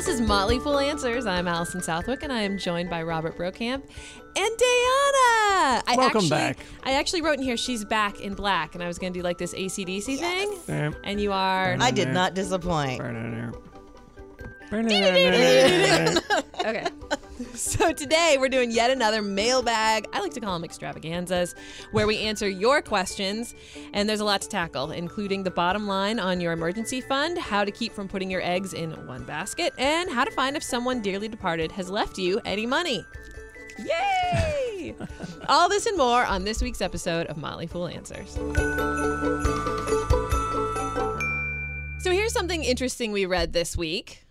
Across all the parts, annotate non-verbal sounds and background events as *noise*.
This is Motley Fool Answers. I'm Alison Southwick, and I am joined by Robert Brokamp and Diana. I Welcome actually, back. I actually wrote in here she's back in black, and I was going to do like this ACDC thing. Bam. And you are. I did not disappoint. *laughs* Okay. So today we're doing yet another mailbag. I like to call them extravaganzas, where we answer your questions. And there's a lot to tackle, including the bottom line on your emergency fund, how to keep from putting your eggs in one basket, and how to find if someone dearly departed has left you any money. Yay! *laughs* All this and more on this week's episode of Motley Fool Answers. So here's something interesting we read this week.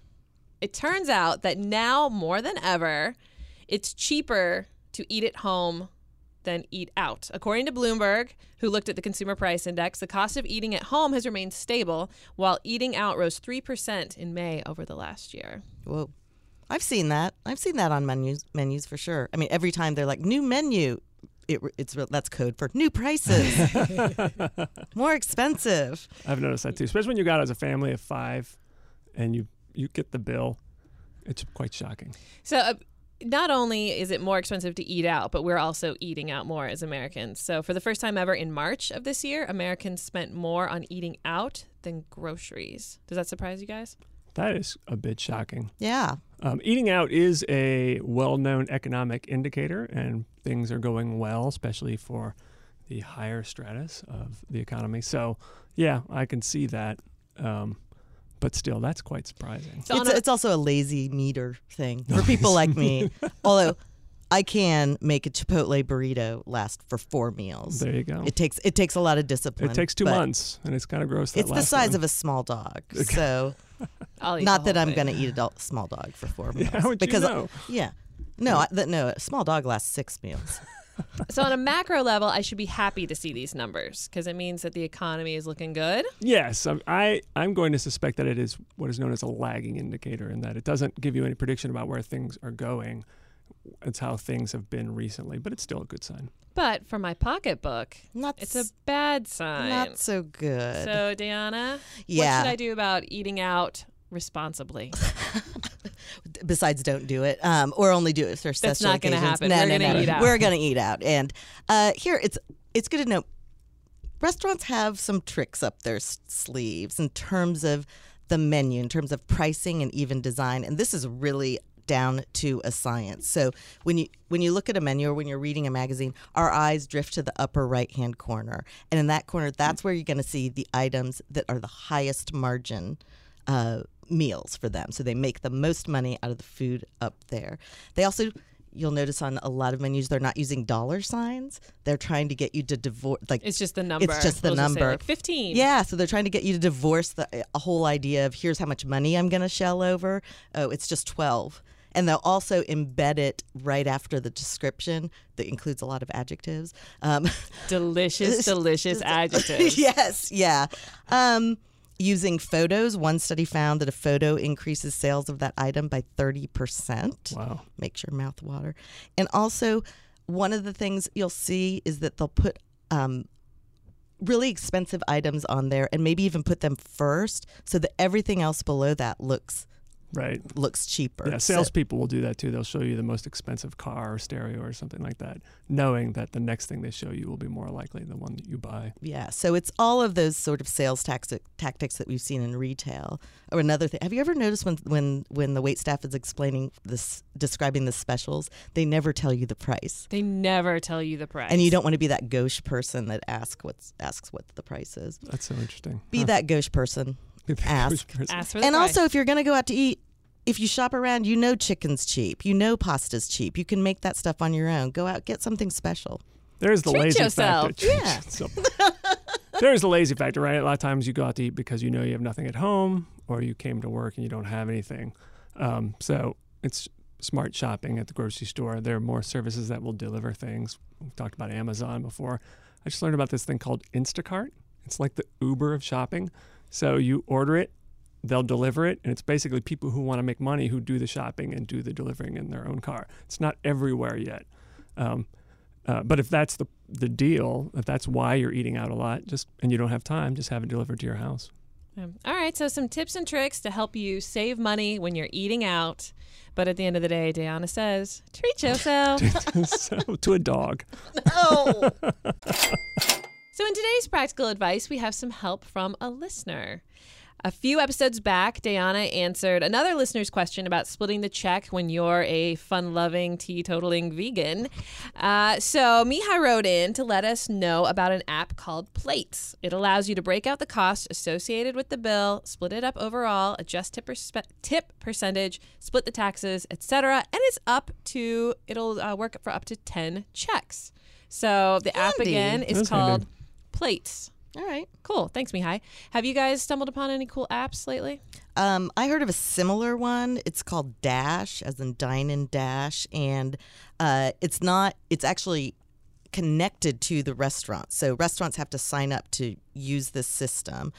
It turns out that now more than ever, it's cheaper to eat at home than eat out. According to Bloomberg, who looked at the consumer price index, the cost of eating at home has remained stable while eating out rose 3% in May over the last year. Whoa. I've seen that. I've seen that on menus menus for sure. I mean, every time they're like new menu, it, it's that's code for new prices, *laughs* more expensive. I've noticed that too, especially when you got as a family of five, and you you get the bill. It's quite shocking. So, uh, not only is it more expensive to eat out, but we're also eating out more as Americans. So, for the first time ever in March of this year, Americans spent more on eating out than groceries. Does that surprise you guys? That is a bit shocking. Yeah. Um, eating out is a well-known economic indicator, and things are going well, especially for the higher stratus of the economy. So, yeah, I can see that. Um, but still, that's quite surprising. So, It's, a- it's also a lazy meter thing for *laughs* people like me. Although I can make a Chipotle burrito last for four meals. There you go. It takes it takes a lot of discipline. It takes two months, and it's kind of gross. That It's the size one. of a small dog. *laughs* So *laughs* not that I'm going to eat a small dog for four meals. How would you because know? yeah. No, I, that, no, a small dog lasts six meals. *laughs* So, on a macro level, I should be happy to see these numbers because it means that the economy is looking good. Yes, I'm- I, I'm going to suspect that it is what is known as a lagging indicator, in that it doesn't give you any prediction about where things are going. It's how things have been recently, but it's still a good sign. But for my pocketbook, Not it's a bad sign. not so good. So, Diana, Yeah. what should I do about eating out responsibly? *laughs* *laughs* besides don't do it um, or only do it for That's special not gonna occasions. happen. No, We're no, gonna no. eat out. We're gonna eat out. And uh, here it's it's good to know restaurants have some tricks up their sleeves in terms of the menu, in terms of pricing and even design. And this is really down to a science. So when you when you look at a menu or when you're reading a magazine, our eyes drift to the upper right hand corner, and in that corner, that's where you're going to see the items that are the highest margin uh, meals for them. So they make the most money out of the food up there. They also You'll notice on a lot of menus they're not using dollar signs. They're trying to get you to divorce. Like It's just the number. It's just the say, number. like, 15. yeah, so they're trying to get you to divorce the a whole idea of here's how much money I'm going to shell over. Oh, it's just 12. And they'll also embed it right after the description that includes a lot of adjectives. Um, Delicious, *laughs* delicious adjectives. *laughs* yes, yeah. Um, using photos, one study found that a photo increases sales of that item by 30%. Wow. Makes your mouth water. And also, one of the things you'll see is that they'll put um, really expensive items on there and maybe even put them first so that everything else below that looks Right. looks cheaper. Yeah, So- salespeople will do that too. They'll show you the most expensive car or stereo or something like that, knowing that the next thing they show you will be more likely the one that you buy. Yeah, so it's all of those sort of sales tactic, tactics that we've seen in retail. Or another thing, have you ever noticed when when when the wait staff is explaining this, describing the specials, they never tell you the price, They never tell you the price. and you don't want to be that gauche person that asks what's asks what the price is. That's so interesting. Be Huh. that gauche person. Ask. ask for the And price. also, if you're going to go out to eat, if you shop around, you know chicken's cheap, you know pasta's cheap. You can make that stuff on your own. Go out, get something special. There's the Treat lazy yourself. factor. *laughs* Treat Yeah. yourself. There's the lazy factor, right? A lot of times you go out to eat because you know you have nothing at home, or you came to work and you don't have anything. Um, so it's smart shopping at the grocery store. There are more services that will deliver things. We've talked about Amazon before. I just learned about this thing called Instacart. It's like the Uber of shopping. So you order it, they'll deliver it, and it's basically people who want to make money who do the shopping and do the delivering in their own car. It's not everywhere yet. Um, uh, but if that's the the deal, if that's why you're eating out a lot, just and you don't have time, just have it delivered to your house. All right, so some tips and tricks to help you save money when you're eating out. But at the end of the day, Diana says, treat yourself. *laughs* so, to a dog. *laughs* Oh, *laughs* So, in today's practical advice, we have some help from a listener. A few episodes back, Diana answered another listener's question about splitting the check when you're a fun loving, teetotaling vegan. Uh, so, Mihai wrote in to let us know about an app called Plates. It allows you to break out the cost associated with the bill, split it up overall, adjust tip, perspe- tip percentage, split the taxes, etc. And it's up to, it'll uh, work for up to 10 checks. So, the app again is That's handy. Plates. all right. Cool. Thanks, Mihai. Have you guys stumbled upon any cool apps lately? Um, I heard of a similar one. It's called Dash, as in Dine and Dash, and uh, it's not. It's actually connected to the restaurant. So restaurants have to sign up to use this system.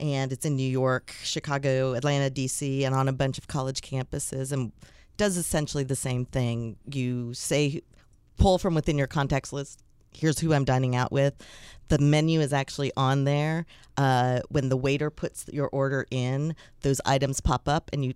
And it's in New York, Chicago, Atlanta, DC, and on a bunch of college campuses, and does essentially the same thing. You say, pull from within your contacts list. Here's who I'm dining out with. The menu is actually on there. Uh, when the waiter puts your order in, those items pop up, and you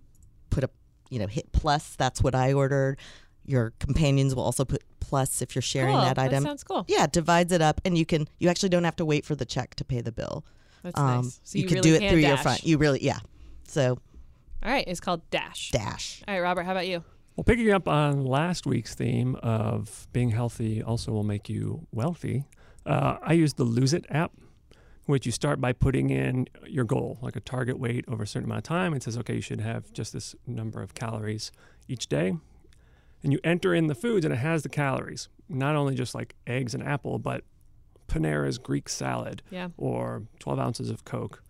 put a, you know, hit plus. That's what I ordered. Your companions will also put plus if you're sharing cool. that item. sounds cool. yeah, it divides it up, and you can. You actually don't have to wait for the check to pay the bill. That's Um, nice. So you, you, can really do it through your front. You really, yeah. So All right, it's called Dash. dash. All right, Robert, how about you? Well, picking up on last week's theme of being healthy also will make you wealthy, uh, I use the Lose It app, which you start by putting in your goal, like a target weight over a certain amount of time. It says, okay, you should have just this number of calories each day. And you enter in the foods, and it has the calories, not only just like eggs and apple, but Panera's Greek salad Yeah. or 12 ounces of Coke.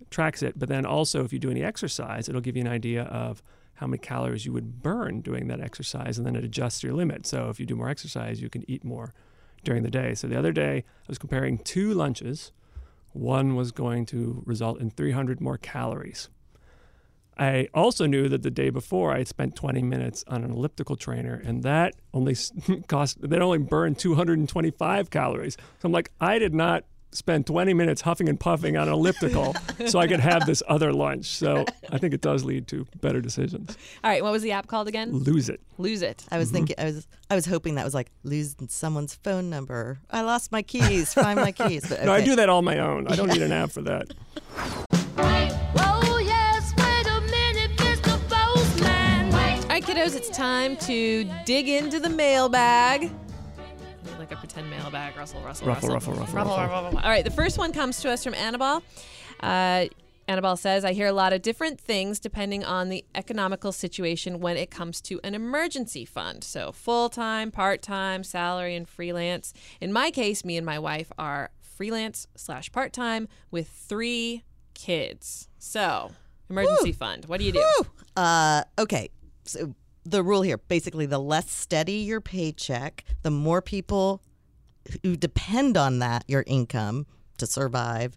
It tracks it, but then also if you do any exercise, it'll give you an idea of how many calories you would burn doing that exercise, and then it adjusts your limit. So if you do more exercise, you can eat more during the day. So the other day, I was comparing two lunches. One was going to result in 300 more calories. I also knew that the day before I had spent 20 minutes on an elliptical trainer, and that only *laughs* cost that only burned 225 calories. So I'm like, I did not spend 20 minutes huffing and puffing on an elliptical *laughs* so I could have this other lunch. So I think it does lead to better decisions. All right, what was the app called again? Lose it. Lose it. I was mm-hmm. thinking. I was. I was hoping that was like losing someone's phone number. I lost my keys. Find my keys. But No, I do that on my own. I don't need an app for that. *laughs* Oh yes, wait a minute, Mr. Postman. All right, kiddos, it's time to dig into the mailbag. I like a pretend mailbag. Russell, Russell, Ruffle, Russell. ruffle, ruffle, ruffle. All right, the first one comes to us from Annabelle. Uh, Annabelle says, I hear a lot of different things depending on the economical situation when it comes to an emergency fund. So, full time, part time, salary, and freelance. In my case, me and my wife are freelance slash part time with three kids. So, emergency fund. What do you do? Uh, okay. So the rule here, basically, the less steady your paycheck, the more people who depend on that your income to survive,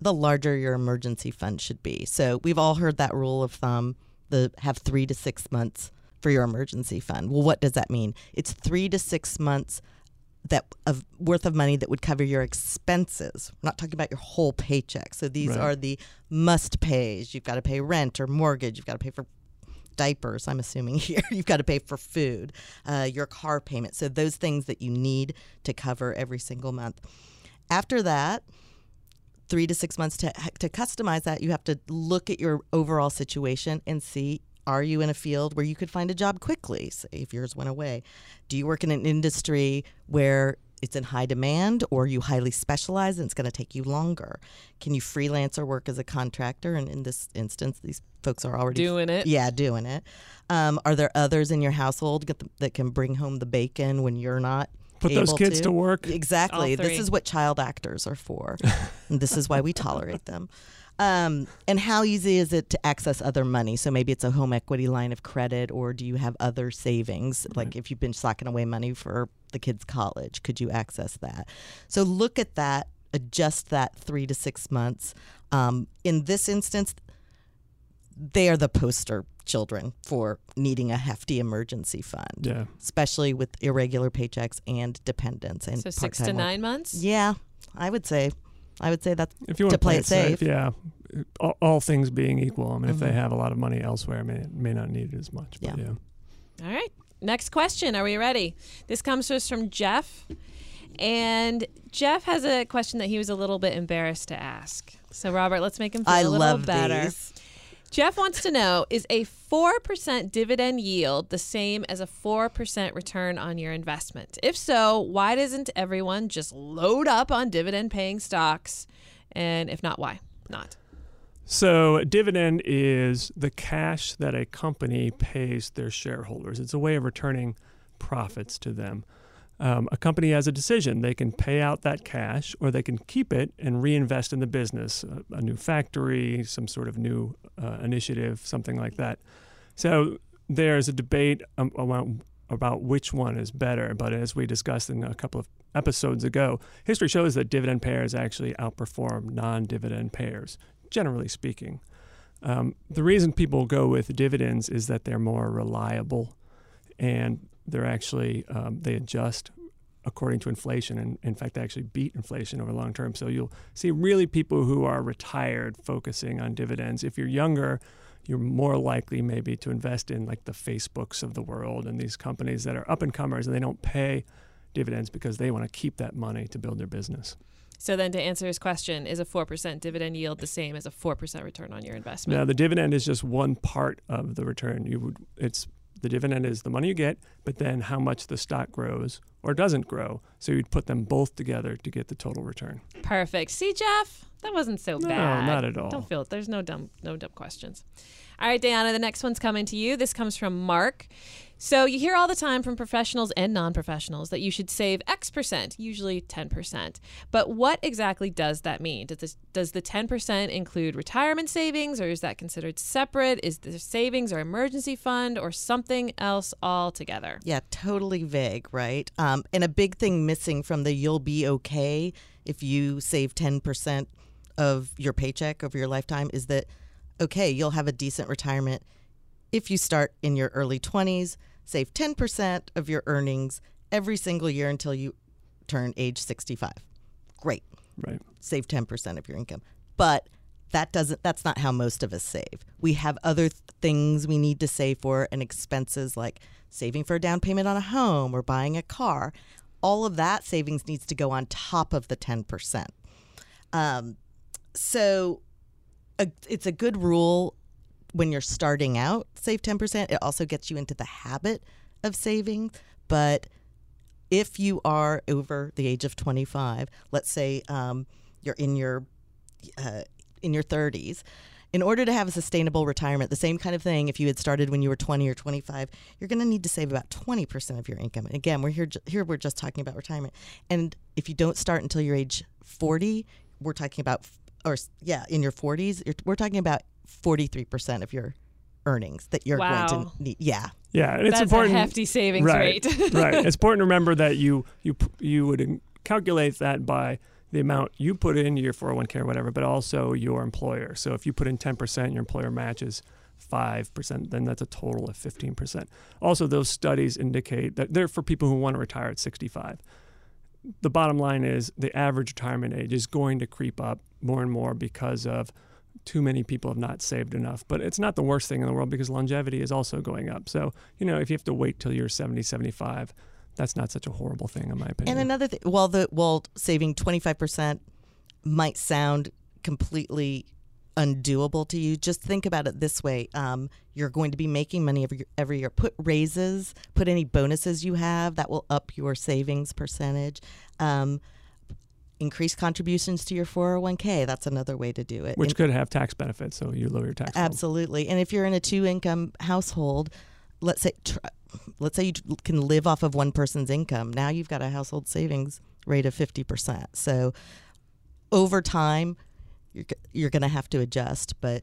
the larger your emergency fund should be. So we've all heard that rule of thumb: the have three to six months for your emergency fund. Well, what does that mean? It's three to six months that of worth of money that would cover your expenses. We're not talking about your whole paycheck. So these Right. are the must pays. You've got to pay rent or mortgage. You've got to pay for diapers. I'm assuming *laughs* here you've got to pay for food, uh, your car payment. So those things that you need to cover every single month. After that, three to six months to to customize that, you have to look at your overall situation and see. Are you in a field where you could find a job quickly? Say if yours went away. Do you work in an industry where it's in high demand or you highly specialized and it's going to take you longer? Can you freelance or work as a contractor? And in this instance, these folks are already Doing it. yeah, doing it. Um, are there others in your household the, that can bring home the bacon when you're not? Put those kids to work. Exactly. This is what child actors are for. and *laughs* this is why we tolerate them. Um, and how easy is it to access other money? So maybe it's a home equity line of credit, or do you have other savings? Like if you've been socking away money for the kids' college, could you access that? So look at that, adjust that three to six months. Um, in this instance, they are the poster children for needing a hefty emergency fund, Yeah. especially with irregular paychecks and dependents and So, six to part-time work. nine months? Yeah, I would say, I would say that's If you want To play it safe. yeah. all, all things being equal, I mean, if they mm-hmm. have a lot of money elsewhere, may may not need it as much. But Yeah. yeah. All right. Next question. Are we ready? This comes to us from Jeff. And Jeff has a question that he was a little bit embarrassed to ask. So, Robert, let's make him feel I a little love better. these. Jeff wants to know Is a 4% dividend yield the same as a 4% return on your investment? If so, why doesn't everyone just load up on dividend paying stocks? And if not, why not? So, dividend is the cash that a company pays their shareholders. It's a way of returning profits to them. Um, a company has a decision. They can pay out that cash or they can keep it and reinvest in the business, a, a new factory, some sort of new uh, initiative, something like that. So, there's a debate um, about, about which one is better. But as we discussed in a couple of episodes ago, history shows that dividend payers actually outperform non dividend payers generally speaking. Um, the reason people go with dividends is that they're more reliable and they're actually, um, they adjust according to inflation. And in fact, they actually beat inflation over the long term. So you'll see really people who are retired focusing on dividends. If you're younger, you're more likely maybe to invest in like the Facebooks of the world and these companies that are up and comers and they don't pay dividends because they want to keep that money to build their business. So, then to answer his question, is a 4% dividend yield the same as a 4% return on your investment? Now the dividend is just one part of the return. You would it's the dividend is the money you get, but then how much the stock grows or doesn't grow. So you'd put them both together to get the total return. Perfect. See, Jeff, that wasn't so No, bad. not at all. Don't feel it. There's no dumb, no dumb questions. All right, Diana, the next one's coming to you. This comes from Mark. So you hear all the time from professionals and non-professionals that you should save X percent, usually 10%. But what exactly does that mean? Does this, does the 10% include retirement savings or is that considered separate? Is there savings or emergency fund or something else altogether? Yeah, totally vague, right? Um, and a big thing missing from the you'll be okay if you save 10% of your paycheck over your lifetime is that, okay, you'll have a decent retirement if you start in your early 20s, save 10% of your earnings every single year until you turn age 65. Great Right. save 10% of your income. But that doesn't that's not how most of us save. We have other th- things we need to save for and expenses like saving for a down payment on a home or buying a car. All of that savings needs to go on top of the 10%. Um, so a, it's a good rule when you're starting out, save 10%. It also gets you into the habit of saving, but if you are over the age of 25, let's say um, you're in your uh, in your 30s, in order to have a sustainable retirement, the same kind of thing. If you had started when you were 20 or 25, you're going to need to save about 20% of your income. And again, we're here here we're just talking about retirement. And if you don't start until your age 40, we're talking about or yeah, in your 40s, you're, we're talking about 43% of your earnings that you're going to need. Yeah. Yeah, and it's That's important. a hefty savings right, rate. right. *laughs* It's important to remember that you you you would calculate that by the amount you put in your 401k or whatever, but also your employer. So if you put in 10%, your employer matches 5%, then that's a total of 15%. Also, those studies indicate that they're for people who want to retire at 65. The bottom line is the average retirement age is going to creep up more and more because of too many people have not saved enough. But it's not the worst thing in the world because longevity is also going up. So, you know, if you have to wait till you're 70, 75, that's not such a horrible thing, in my opinion. And another thing, while the while saving twenty five percent might sound completely undoable to you, just think about it this way: um, you're going to be making money every every year. Put raises, put any bonuses you have that will up your savings percentage. Um, increase contributions to your 401k. That's another way to do it. which And- could have tax benefits, so you lower your tax. bill. Absolutely. And if you're in a two income household, let's say tr- let's say you can live off of one person's income. Now you've got a household savings rate of 50%. So over time you're you're going to have to adjust, but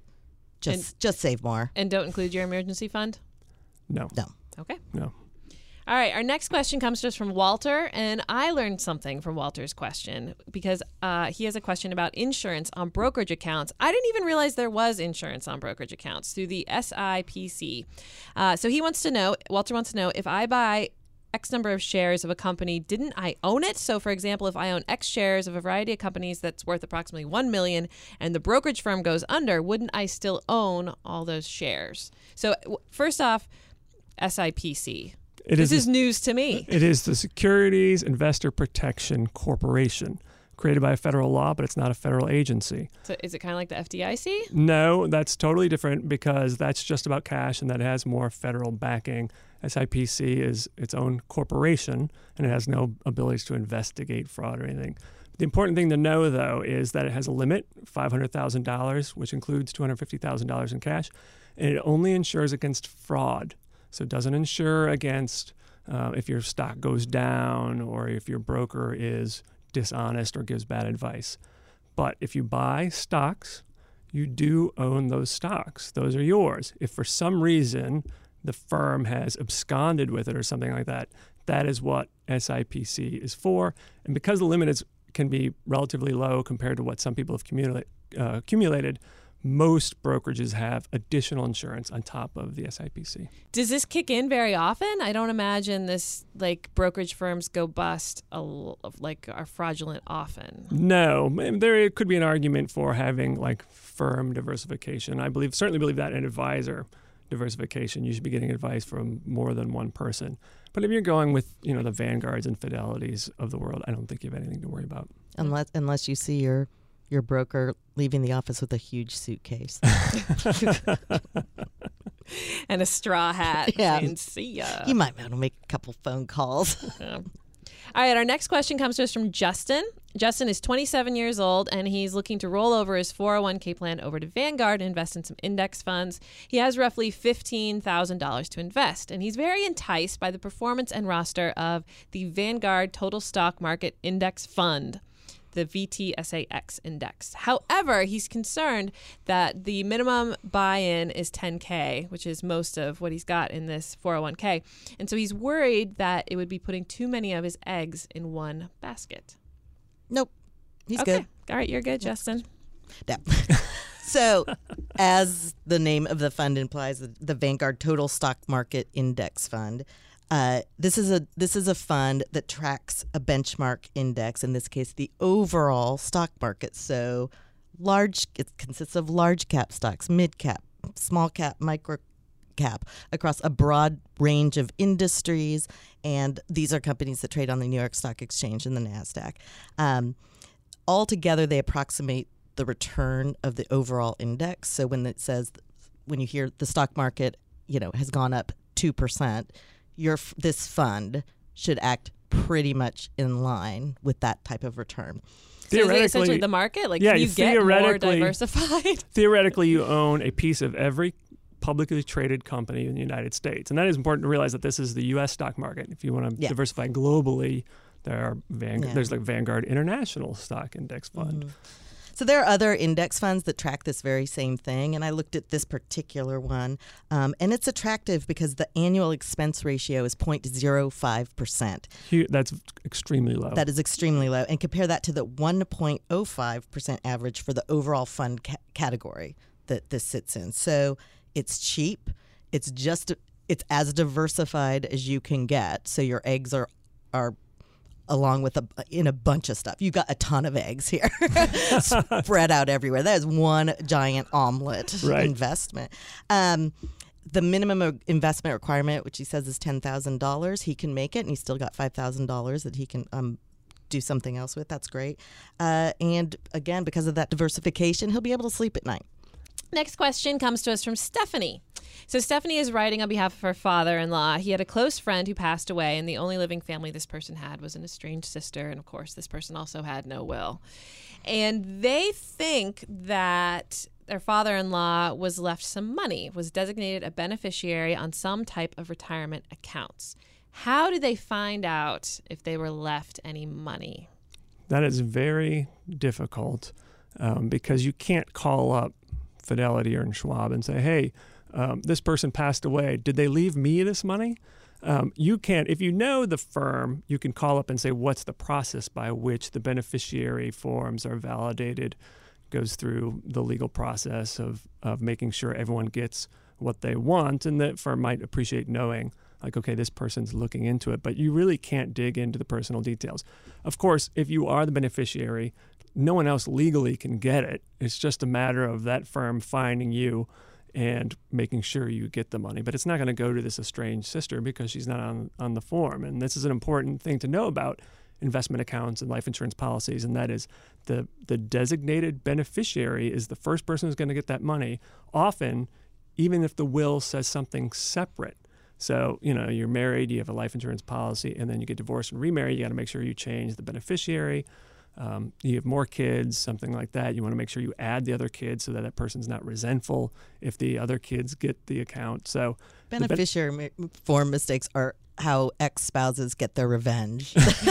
just just save more. and don't include your emergency fund? No, No. Okay. no. All right, our next question comes to us from Walter, and I learned something from Walter's question because uh, he has a question about insurance on brokerage accounts. I didn't even realize there was insurance on brokerage accounts through the SIPC. Uh, so he wants to know, Walter wants to know if I buy X number of shares of a company, didn't I own it? So, for example, if I own X shares of a variety of companies that's worth approximately 1 million and the brokerage firm goes under, wouldn't I still own all those shares? So, first off, SIPC. It This the- is news to me. It is the Securities Investor Protection Corporation, created by a federal law, but it's not a federal agency. So, is it kind of like the FDIC? No, that's totally different because that's just about cash and that has more federal backing. SIPC is its own corporation and it has no abilities to investigate fraud or anything. The important thing to know, though, is that it has a limit $500,000, which includes $250,000 in cash, and it only insures against fraud. So it doesn't insure against uh, if your stock goes down or if your broker is dishonest or gives bad advice. But if you buy stocks, you do own those stocks. Those are yours. If for some reason the firm has absconded with it or something like that, that is what SIPC is for. And because the limit is, can be relatively low compared to what some people have accumulate, uh, accumulated, most brokerages have additional insurance on top of the SIPC. Does this kick in very often? I don't imagine this like brokerage firms go bust a, l- like are fraudulent often. No, there could be an argument for having like firm diversification. I believe certainly believe that in advisor diversification, you should be getting advice from more than one person. But if you're going with you know the vanguards and fidelities of the world, I don't think you have anything to worry about. unless unless you see your your broker leaving the office with a huge suitcase. *laughs* And a straw hat. *laughs* Yeah. And see ya. you might want to make a couple phone calls. *laughs* Yeah. All right, our next question comes to us from Justin. Justin is 27 years old and he's looking to roll over his 401k plan over to Vanguard and invest in some index funds. He has roughly $15,000 to invest and he's very enticed by the performance and roster of the Vanguard Total Stock Market Index Fund. The VTSAX index. However, he's concerned that the minimum buy in is 10K, which is most of what he's got in this 401k. And so he's worried that it would be putting too many of his eggs in one basket. nope, he's okay. good. All right, you're good, Justin. No. *laughs* so, as the name of the fund implies, the, the Vanguard Total Stock Market Index Fund. Uh, this is a this is a fund that tracks a benchmark index. In this case, the overall stock market. So, large. It consists of large cap stocks, mid cap, small cap, micro cap across a broad range of industries, and these are companies that trade on the New York Stock Exchange and the Nasdaq. Um, altogether they approximate the return of the overall index so when it says when you hear the stock market you know has gone up 2% your this fund should act pretty much in line with that type of return So is it essentially Theoretically, the market? Like, yeah, can you get more diversified? *laughs* *laughs* theoretically, you own a piece of every publicly traded company in the United States, and that is important to realize that this is the U.S. stock market. If you want to Yeah. diversify globally, there are Van- Yeah. there's like Vanguard International Stock Index Fund. Mm-hmm. So there are other index funds that track this very same thing, and I looked at this particular one, um, and it's attractive because the annual expense ratio is 0.05 percent. That's extremely low. That is extremely low, and compare that to the 1.05 percent average for the overall fund ca- category that this sits in. So it's cheap. It's just it's as diversified as you can get. So your eggs are are along with a in a bunch of stuff. You've got a ton of eggs here, *laughs* spread out everywhere. That is one giant omelet Right. investment. Um, the minimum investment requirement, which he says is ten thousand dollars, he can make it, and he's still got five thousand dollars that he can um, do something else with. That's great. Uh, and again, because of that diversification, he'll be able to sleep at night. Next question comes to us from Stephanie. So, Stephanie is writing on behalf of her father in law. He had a close friend who passed away, and the only living family this person had was an estranged sister. And of course, this person also had no will. And they think that their father in law was left some money, was designated a beneficiary on some type of retirement accounts. How do they find out if they were left any money? That is very difficult um, because you can't call up Fidelity or in Schwab and say, "Hey, um, this person passed away. Did they leave me this money?" Um, you can't. If you know the firm, you can call up and say, "What's the process by which the beneficiary forms are validated?" Goes through the legal process of of making sure everyone gets what they want, and the firm might appreciate knowing like okay this person's looking into it but you really can't dig into the personal details of course if you are the beneficiary no one else legally can get it it's just a matter of that firm finding you and making sure you get the money but it's not going to go to this estranged sister because she's not on on the form and this is an important thing to know about investment accounts and life insurance policies and that is the the designated beneficiary is the first person who's going to get that money often even if the will says something separate so, you know, you're married, you have a life insurance policy, and then you get divorced and remarry. You got to make sure you change the beneficiary. Um, you have more kids, something like that. You want to make sure you add the other kids so that that person's not resentful if the other kids get the account. So, the ben- Beneficiary form mistakes are how ex spouses get their revenge, *laughs* *laughs*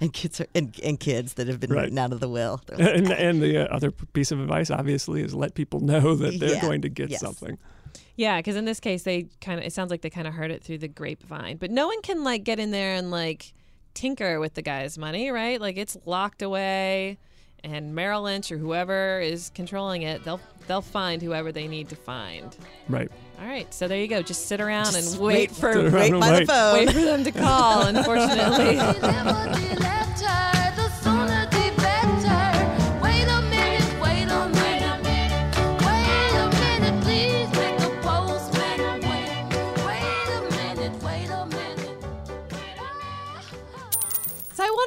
and kids are, and, and kids that have been Right. written out of the will. Like, *laughs* and, and the uh, other piece of advice, obviously, is let people know that they're Yeah. going to get Yes. something. Yeah, because in this case, they kind of, it sounds like they kind of heard it through the grapevine. But no one can like get in there and like tinker with the guy's money, right? Like it's locked away, and Merrill Lynch or whoever is controlling it, they'll they'll find whoever they need to find. Right. All right, so there you go. Just sit around Just and wait for wait and by wait. the phone. wait for them to call. Unfortunately. *laughs* *laughs*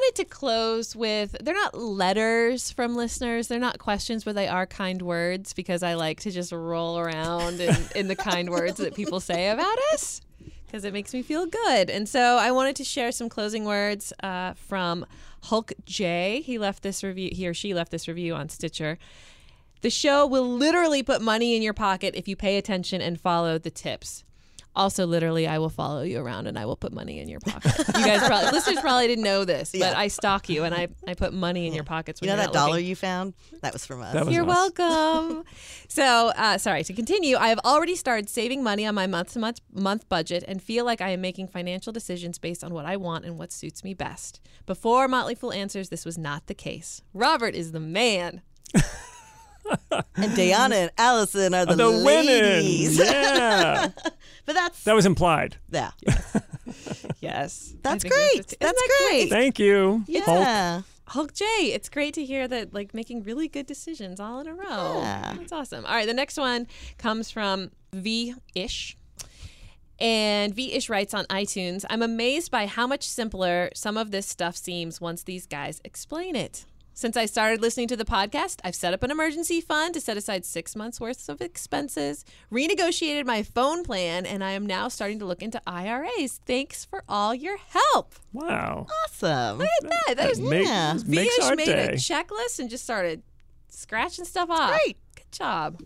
wanted to close with they're not letters from listeners, they're not questions, but they are kind words because I like to just roll around in, in the kind *laughs* words that people say about us because it makes me feel good. And so I wanted to share some closing words uh, from Hulk J. He left this review, he or she left this review on Stitcher. The show will literally put money in your pocket if you pay attention and follow the tips. Also, literally, I will follow you around and I will put money in your pocket. *laughs* You guys probably, listeners probably didn't know this, but Yeah. I stalk you and I, I put money in your pockets. When you know you're that dollar looking. you found? That was from us. Was You're us. welcome. *laughs* so, uh, sorry to continue. I have already started saving money on my month to month month budget and feel like I am making financial decisions based on what I want and what suits me best. Before Motley Fool answers, this was not the case. Robert is the man. *laughs* and Diana and Alison are the, The ladies. women. Yeah. But that's that was implied. yeah. *laughs* Yes, I That's great. just- That's that great. Thank you. Hulk. Yeah. Hulk J, it's great to hear that like making really good decisions all in a row. Yeah. That's awesome. All right, the next one comes from V Ish. And V Ish writes on iTunes, I'm amazed by how much simpler some of this stuff seems once these guys explain it. Since I started listening to the podcast, I've set up an emergency fund to set aside six months worth of expenses, renegotiated my phone plan, and I am now starting to look into IRAs. Thanks for all your help. Wow. Awesome. Look at that. That was make- Yeah. makes Vish our made day. a checklist and just started scratching stuff off. Great. Good job.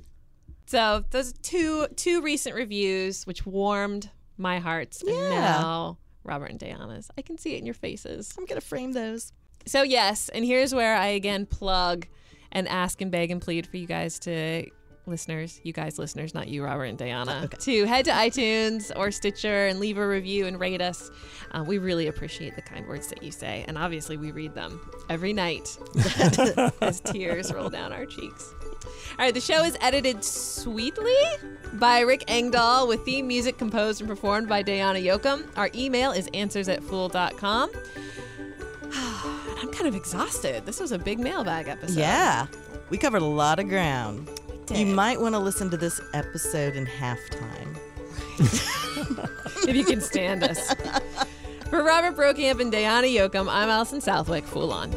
So those two two recent reviews, which warmed my hearts, and Yeah. now Robert and Diana's. I can see it in your faces. I'm gonna frame those. So yes, and here's where I again plug and ask and beg and plead for you guys to listeners, you guys listeners, not you, Robert and Diana, to head to iTunes or Stitcher and leave a review and rate us. Uh, we really appreciate the kind words that you say, and obviously we read them every night *laughs* as tears roll down our cheeks. All right, the show is edited sweetly by Rick Engdahl with theme music composed and performed by Diana Yochim. Our email is answers at fool.com. Kind of exhausted. This was a big mailbag episode. Yeah. We covered a lot of ground. You might want to listen to this episode in halftime. *laughs* if you can stand us. For Robert Brokamp and Diana Yochim, I'm Alison Southwick. Fool on.